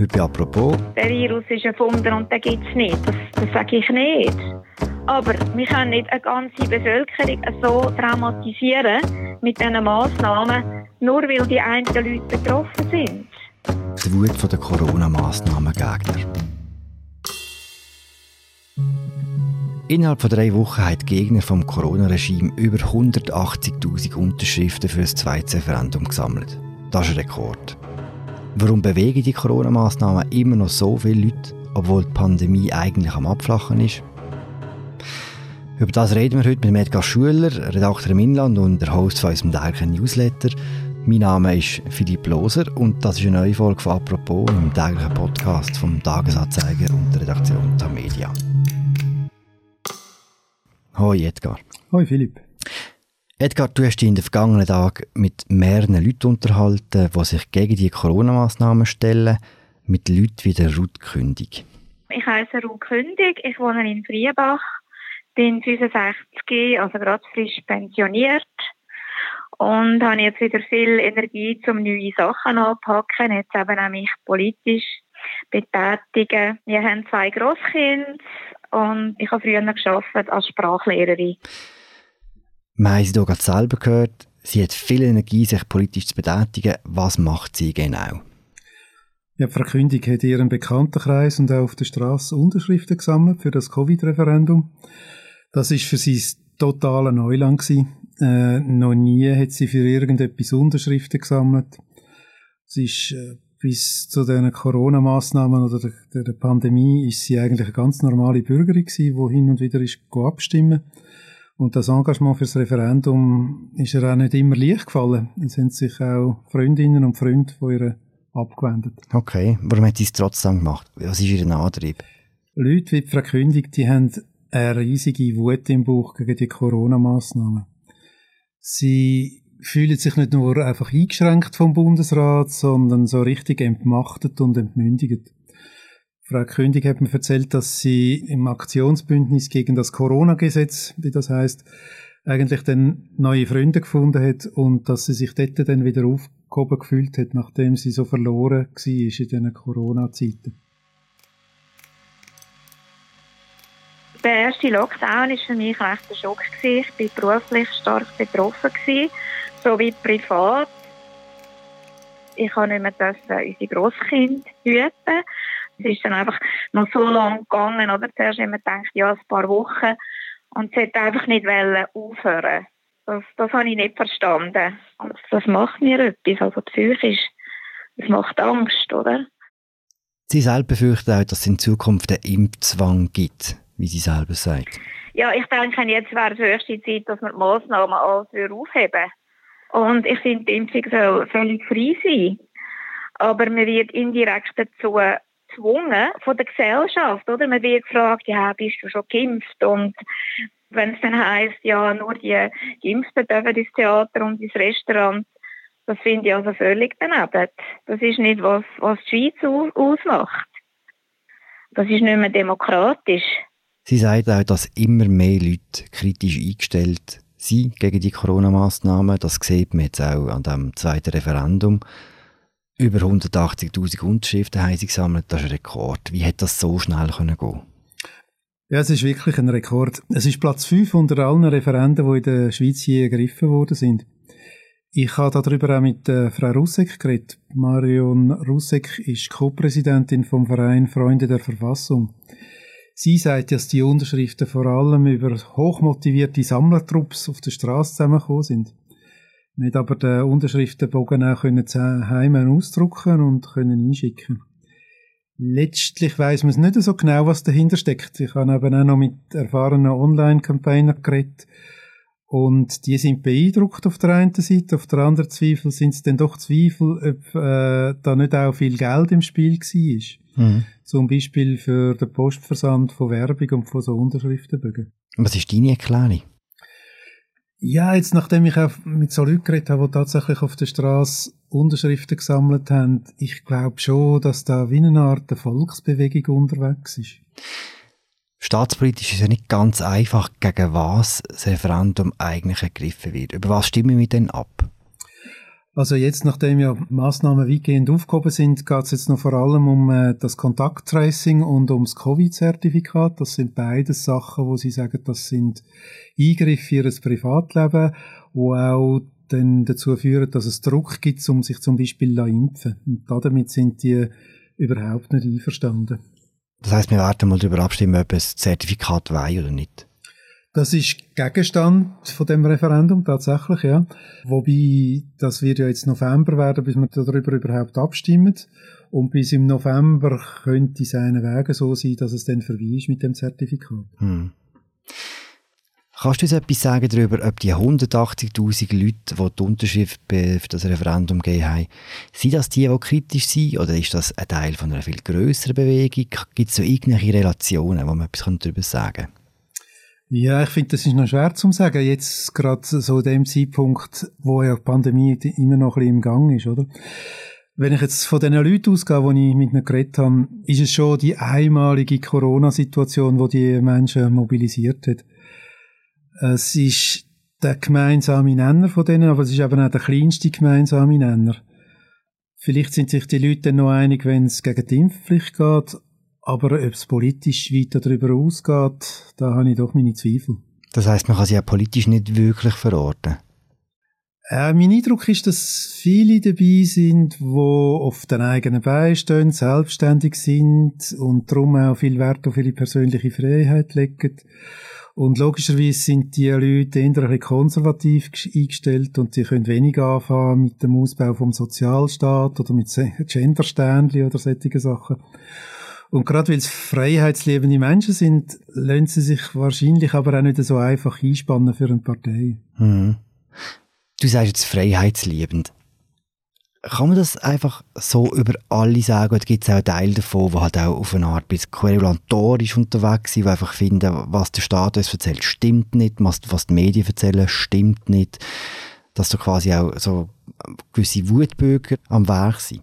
Heute bei «Apropos». Der Virus ist erfunden und den gibt es nicht. Das, das sage ich nicht. Aber wir können nicht eine ganze Bevölkerung so traumatisieren mit diesen Massnahmen, nur weil die einen Leute betroffen sind. Die Wut der Corona-Massnahmen-Gegner. Innerhalb von drei Wochen haben die Gegner vom Corona-Regime über 180.000 Unterschriften für das zweite Referendum gesammelt. Das ist ein Rekord. Warum bewegen die Corona-Massnahmen immer noch so viele Leute, obwohl die Pandemie eigentlich am Abflachen ist? Über das reden wir heute mit Edgar Schuler, Redakteur im Inland und der Host von unserem täglichen Newsletter. Mein Name ist Philipp Loser und das ist eine neue Folge von «Apropos» im täglichen Podcast vom Tagesanzeiger und der Redaktion der Media. Hoi Edgar. Hoi Philipp. Edgar, du hast dich in den vergangenen Tagen mit mehreren Leuten unterhalten, die sich gegen die Corona-Massnahmen stellen, mit Leuten wie der Ruth Kündig. Ich heiße Ruth Kündig, ich wohne in Friebach, bin 65, also gerade frisch pensioniert und habe jetzt wieder viel Energie, um neue Sachen anzupacken, jetzt eben auch mich politisch betätigen. Wir haben zwei Grosskinder und ich habe früher geschafft als Sprachlehrerin. Wir hier gerade selber gehört. Sie hat viel Energie, sich politisch zu betätigen. Was macht sie genau? Ja, Frau Kündig hat ihren Bekanntenkreis und auch auf der Straße Unterschriften gesammelt für das Covid-Referendum. Das ist für sie totaler Neuland gewesen. Äh, noch nie hat sie für irgendetwas Unterschriften gesammelt. Es ist äh, bis zu den Corona-Maßnahmen oder der, der, Pandemie ist sie eigentlich eine ganz normale Bürgerin gewesen, die hin und wieder ist abstimmen. Und das Engagement fürs Referendum ist ihr auch nicht immer leicht gefallen. Es haben sich auch Freundinnen und Freunde von ihr abgewendet. Okay, warum hat sie es trotzdem gemacht? Was ist ihr Antrieb? Leute wie Frau Kündig, die haben eine riesige Wut im Bauch gegen die Corona-Massnahmen. Sie fühlen sich nicht nur einfach eingeschränkt vom Bundesrat, sondern so richtig entmachtet und entmündigt. Frau Kündig hat mir erzählt, dass sie im Aktionsbündnis gegen das Corona-Gesetz, wie das heißt, eigentlich dann neue Freunde gefunden hat und dass sie sich dort dann wieder aufgehoben gefühlt hat, nachdem sie so verloren war in diesen Corona-Zeiten. Der erste Lockdown war für mich recht ein Schock. Ich war beruflich stark betroffen, so wie privat. Ich konnte nicht mehr unsere Grosskinder hüten. Es ist dann einfach noch so lange gegangen, oder? Zuerst haben wir gedacht, ja, ein paar Wochen. Und sie hat einfach nicht aufhören das, das habe ich nicht verstanden. Und das macht mir etwas, also psychisch. Das macht Angst, oder? Sie selber befürchten auch, dass es in Zukunft einen Impfzwang gibt, wie sie selber sagt. Ja, ich denke, jetzt wäre es höchste Zeit, dass wir die Massnahmen alles aufheben Und ich finde, die Impfung soll völlig frei sein. Aber man wird indirekt dazu gezwungen von der Gesellschaft, oder? Man wird gefragt, ja, bist du schon geimpft? Und wenn es dann heisst, ja, nur die Geimpften dürfen ins Theater und ins Restaurant, das finde ich also völlig daneben. Das ist nicht, was, was die Schweiz ausmacht. Das ist nicht mehr demokratisch. Sie sagt auch, dass immer mehr Leute kritisch eingestellt sind gegen die Corona-Massnahmen. Das sieht man jetzt auch an dem zweiten Referendum. Über 180.000 Unterschriften haben sie gesammelt. Das ist ein Rekord. Wie hätte das so schnell können gehen ja, es ist wirklich ein Rekord. Es ist Platz 5 unter allen Referenden, die in der Schweiz je ergriffen worden sind. Ich habe darüber auch mit äh, Frau Rusek geredet. Marion Rusek ist Co-Präsidentin vom Verein Freunde der Verfassung. Sie sagt, dass die Unterschriften vor allem über hochmotivierte Sammlertrupps auf der Straße zusammengekommen sind. Nicht aber den Unterschriftenbogen auch können heim ausdrucken und können einschicken. Letztlich weiß man es nicht so genau, was dahinter steckt. Ich habe eben auch noch mit erfahrenen Online-Campaignern geredet. Und die sind beeindruckt auf der einen Seite, auf der anderen Zweifel sind es dann doch Zweifel, ob äh, da nicht auch viel Geld im Spiel war. Mhm. Zum Beispiel für den Postversand von Werbung und von so Unterschriftenbögen. Was ist deine Erklärung? Ja, jetzt nachdem ich auch mit so Leuten geredet habe, die tatsächlich auf der Straße Unterschriften gesammelt haben, ich glaube schon, dass da wie eine Art Volksbewegung unterwegs ist. Staatspolitisch ist es ja nicht ganz einfach, gegen was das Referendum eigentlich ergriffen wird. Über was stimmen wir denn ab? Also jetzt, nachdem ja Maßnahmen weitgehend aufgehoben sind, geht es jetzt noch vor allem um äh, das Kontakttracing und ums Covid-Zertifikat. Das sind beides Sachen, wo Sie sagen, das sind Eingriffe in Ihr Privatleben, wo auch dann dazu führen, dass es Druck gibt, um sich zum Beispiel zu impfen. Und damit sind die überhaupt nicht einverstanden. Das heißt, wir werden mal darüber abstimmen, ob das Zertifikat weiß oder nicht. Das ist Gegenstand von dem Referendum tatsächlich, ja. Wobei, das wird ja jetzt November werden, bis wir darüber überhaupt abstimmen. Und bis im November könnte es einen Wege so sein, dass es dann vorbei ist mit dem Zertifikat. Hm. Kannst du uns etwas sagen darüber, ob die 180.000 Leute, die die Unterschrift für das Referendum gegeben haben, sind das die, die kritisch sind, oder ist das ein Teil von einer viel größeren Bewegung? Gibt es so irgendwelche Relationen, wo man etwas darüber sagen kann? Ja, ich finde, das ist noch schwer zu sagen. Jetzt gerade so dem Zeitpunkt, wo ja die Pandemie immer noch ein bisschen im Gang ist, oder? Wenn ich jetzt von den Leuten ausgehe, die ich mit ihnen geredet habe, ist es schon die einmalige Corona-Situation, die die Menschen mobilisiert hat. Es ist der gemeinsame Nenner von denen, aber es ist eben auch der kleinste gemeinsame Nenner. Vielleicht sind sich die Leute dann noch einig, wenn es gegen die Impfpflicht geht, aber ob es politisch weiter darüber ausgeht, da habe ich doch meine Zweifel. Das heißt, man kann sie ja politisch nicht wirklich verorten. Äh, mein Eindruck ist, dass viele dabei sind, die auf den eigenen Beinen stehen, selbstständig sind und darum auch viel Wert auf ihre persönliche Freiheit legen. Und logischerweise sind die Leute eher ein konservativ eingestellt und sie können wenig anfangen mit dem Ausbau vom Sozialstaat oder mit Gendersternchen oder solche Sachen. Und gerade weil es freiheitsliebende Menschen sind, lassen sie sich wahrscheinlich aber auch nicht so einfach einspannen für eine Partei. Mhm. Du sagst jetzt freiheitsliebend. Kann man das einfach so über alle sagen? Oder gibt es auch Teile davon, die halt auch auf eine Art bis querulatorisch unterwegs sind, die einfach finden, was der Staat uns erzählt, stimmt nicht, was, was die Medien erzählen, stimmt nicht. Dass da quasi auch so gewisse Wutbürger am Werk sind.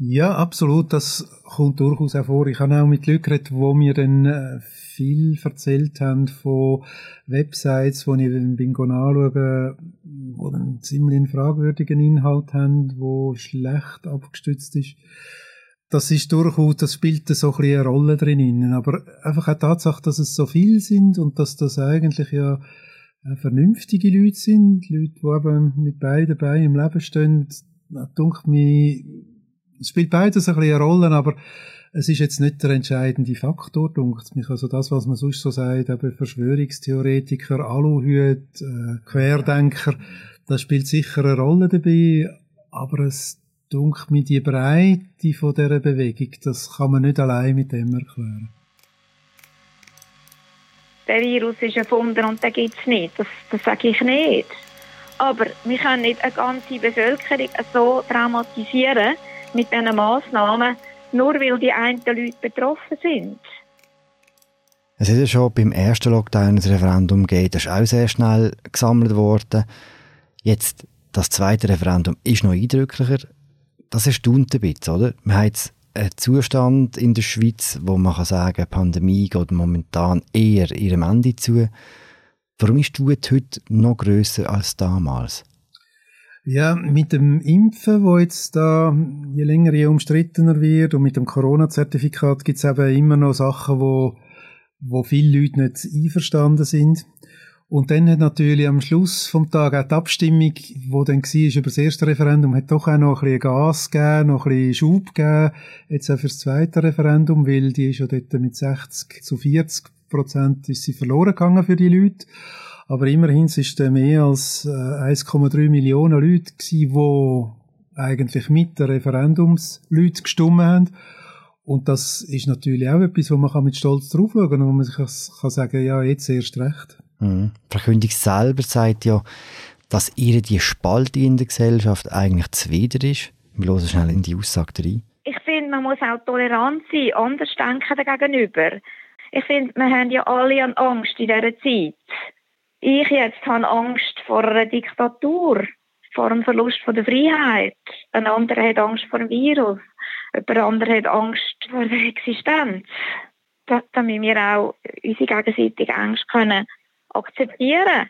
Ja, absolut. Das kommt durchaus auch vor. Ich habe auch mit Leuten geredet, die mir dann äh, viel erzählt haben von Websites, wo ich dann bin anschauen, wo einen ziemlich fragwürdigen Inhalt haben, wo schlecht abgestützt ist. Das ist durchaus, das spielt so ein bisschen eine Rolle drin. Aber einfach auch Tatsache, dass es so viel sind und dass das eigentlich ja äh, vernünftige Leute sind, Leute, die eben mit beiden Beinen im Leben stehen, denkt mir, es spielt beides ein bisschen eine Rolle, aber es ist jetzt nicht der entscheidende Faktor, denkt mich. Also das, was man sonst so sagt, eben Verschwörungstheoretiker, Aluhüte, äh, Querdenker, das spielt sicher eine Rolle dabei, aber es dunkelt mir die Breite von dieser Bewegung, das kann man nicht allein mit dem erklären. Der Virus ist erfunden und den gibt es nicht. Das, das sage ich nicht. Aber wir können nicht eine ganze Bevölkerung so traumatisieren, mit diesen Massnahmen, nur weil die einen Leute betroffen sind. Es ist ja schon beim ersten Lockdown ein Referendum gegeben, das ist auch sehr schnell gesammelt worden. Jetzt, das zweite Referendum ist noch eindrücklicher. Das erstaunt ein bisschen, oder? Wir haben jetzt einen Zustand in der Schweiz, wo man kann sagen die Pandemie geht momentan eher ihrem Ende zu. Warum ist die Wut heute noch grösser als damals? Ja, mit dem Impfen, wo jetzt da je länger je umstrittener wird und mit dem Corona-Zertifikat gibt es eben immer noch Sachen, wo, wo viele Leute nicht einverstanden sind. Und dann hat natürlich am Schluss vom Tag auch die Abstimmung, wo dann war über das erste Referendum, hat doch auch noch ein bisschen Gas gegeben, noch ein bisschen Schub gegeben, jetzt auch für das zweite Referendum, weil die ist ja dort mit 60 zu 40 Prozent ist sie verloren gegangen für die Leute. Aber immerhin ist es mehr als 1,3 äh, Millionen Leute gewesen, die eigentlich mit den Referendumsleuten gestimmt haben. Und das ist natürlich auch etwas, wo man mit Stolz drauf schauen kann und wo man sich kann sagen ja, jetzt erst recht. Mhm. Frau Kündig selber sagt ja, dass ihr die Spaltung in der Gesellschaft eigentlich zuwider ist. Wir hören schnell in die Aussage rein. Ich finde, man muss auch tolerant sein, anders denken dagegenüber. Ich finde, wir haben ja alle Angst in dieser Zeit. Ich jetzt habe Angst vor einer Diktatur, vor dem Verlust von der Freiheit. Ein anderer hat Angst vor dem Virus. Jemand anderer hat Angst vor der Existenz. Da, damit wir auch unsere gegenseitige Angst können akzeptieren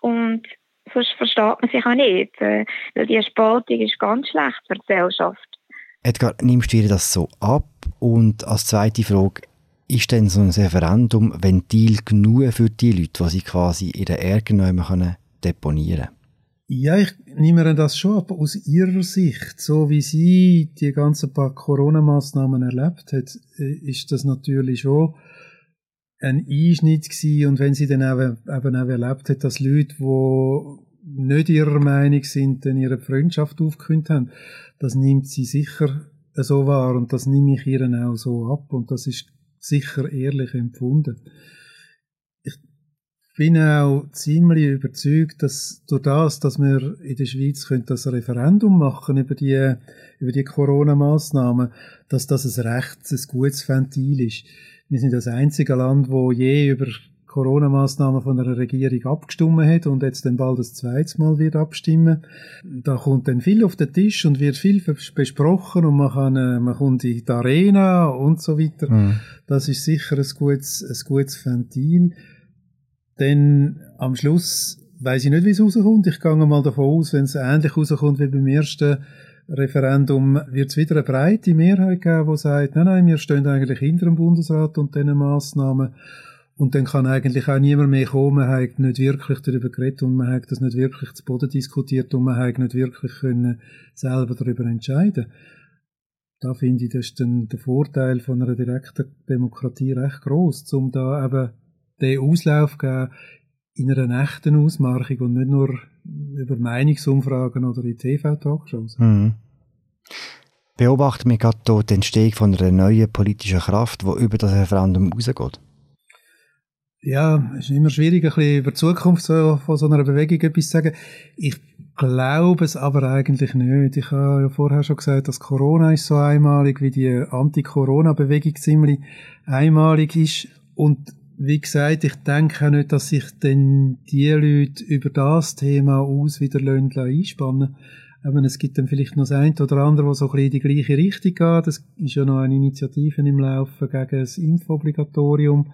und sonst versteht man sich auch nicht. Äh, weil die Spaltung ist ganz schlecht für die Gesellschaft. Edgar, nimmst du dir das so ab? Und als zweite Frage, ist denn so ein Referendum Ventil genug für die Leute, die sie quasi in der Ärger deponieren können? Ja, ich nehme das schon ab. Aus ihrer Sicht, so wie sie die ganzen paar Corona-Massnahmen erlebt hat, äh, ist das natürlich schon ein Einschnitt gewesen. Und wenn sie dann eben, eben auch erlebt hat, dass Leute, die nicht ihrer Meinung sind, dann ihre Freundschaft aufgekündigt haben, das nimmt sie sicher so wahr und das nehme ich ihr auch so ab und das ist sicher ehrlich empfunden. Ich bin auch ziemlich überzeugt, dass durch das, dass wir in der Schweiz können das Referendum machen über die, über die Corona-Massnahmen, dass das ein recht, ein gutes Ventil ist. Wir sind das einzige Land, wo je über Corona-Maßnahmen von der Regierung abgestimmt hat und jetzt dann bald das zweite Mal wird abstimmen. Da kommt dann viel auf den Tisch und wird viel besprochen und man kann, äh, man kommt in die Arena und so weiter. Mhm. Das ist sicher ein gutes, ein gutes Ventil. Denn am Schluss weiß ich nicht, wie es rauskommt. Ich gehe mal davon aus, wenn es ähnlich rauskommt wie beim ersten Referendum, wird es wieder eine breite Mehrheit geben, die sagt, nein, nein, wir stehen eigentlich hinter dem Bundesrat und diesen Massnahmen. Und dann kann eigentlich auch niemand mehr kommen, man hat nicht wirklich darüber geredet und man hat das nicht wirklich zu Boden diskutiert und man hat nicht wirklich können selber darüber entscheiden. Da finde ich, das ist dann der Vorteil von einer direkten Demokratie recht groß, um da eben den Auslauf geben in einer echten Ausmarchung und nicht nur über Meinungsumfragen oder in TV-Talkshows. Mhm. Beobachten wir gerade hier die Entstehung von einer neuen politischen Kraft, die über das Referendum rausgeht? Ja, es ist immer schwierig, ein bisschen über die Zukunft so, von so einer Bewegung etwas zu sagen. Ich glaube es aber eigentlich nicht. Ich habe ja vorher schon gesagt, dass Corona ist so einmalig, wie die Anti-Corona-Bewegung ziemlich einmalig ist. Und wie gesagt, ich denke nicht, dass sich denn die Leute über das Thema aus wieder einspannen lassen. es gibt dann vielleicht noch das eine oder andere, wo so ein bisschen in die gleiche Richtung geht. Es ist ja noch eine Initiative im Laufen gegen das Impfobligatorium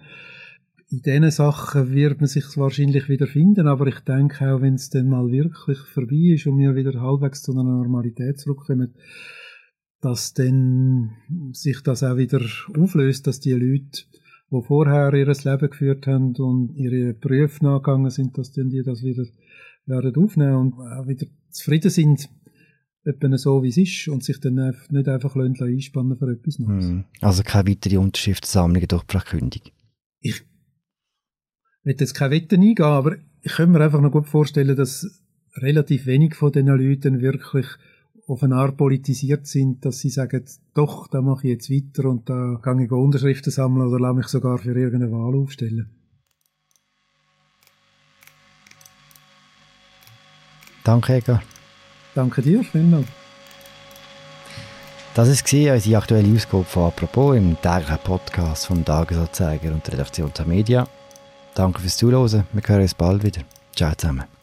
in diesen Sachen wird man sich wahrscheinlich wieder finden, aber ich denke auch, wenn es dann mal wirklich vorbei ist und wir wieder halbwegs zu einer Normalität zurückkommen, dass dann sich das auch wieder auflöst, dass die Leute, die vorher ihr Leben geführt haben und ihre Berufe nachgegangen sind, dass dann die das wieder werden aufnehmen und auch wieder zufrieden sind, etwa so wie es ist und sich dann nicht einfach einspannen für etwas Neues. Hm. Also keine weitere Unterschriftssammlungen durch Verkündung? Ich will jetzt keine Wetten eingehen, aber ich kann mir einfach noch gut vorstellen, dass relativ wenig von diesen Leuten wirklich auf eine Art politisiert sind, dass sie sagen, doch, da mache ich jetzt weiter und da kann ich Unterschriften sammeln oder lasse mich sogar für irgendeine Wahl aufstellen. Danke, Egar. Danke dir, vielmals. Das war unsere aktuelle Ausgabe von «Apropos» im täglichen Podcast vom Tagesanzeiger und der Redaktion der Media. Danke fürs Zuhören. Wir hören uns bald wieder. Ciao zusammen.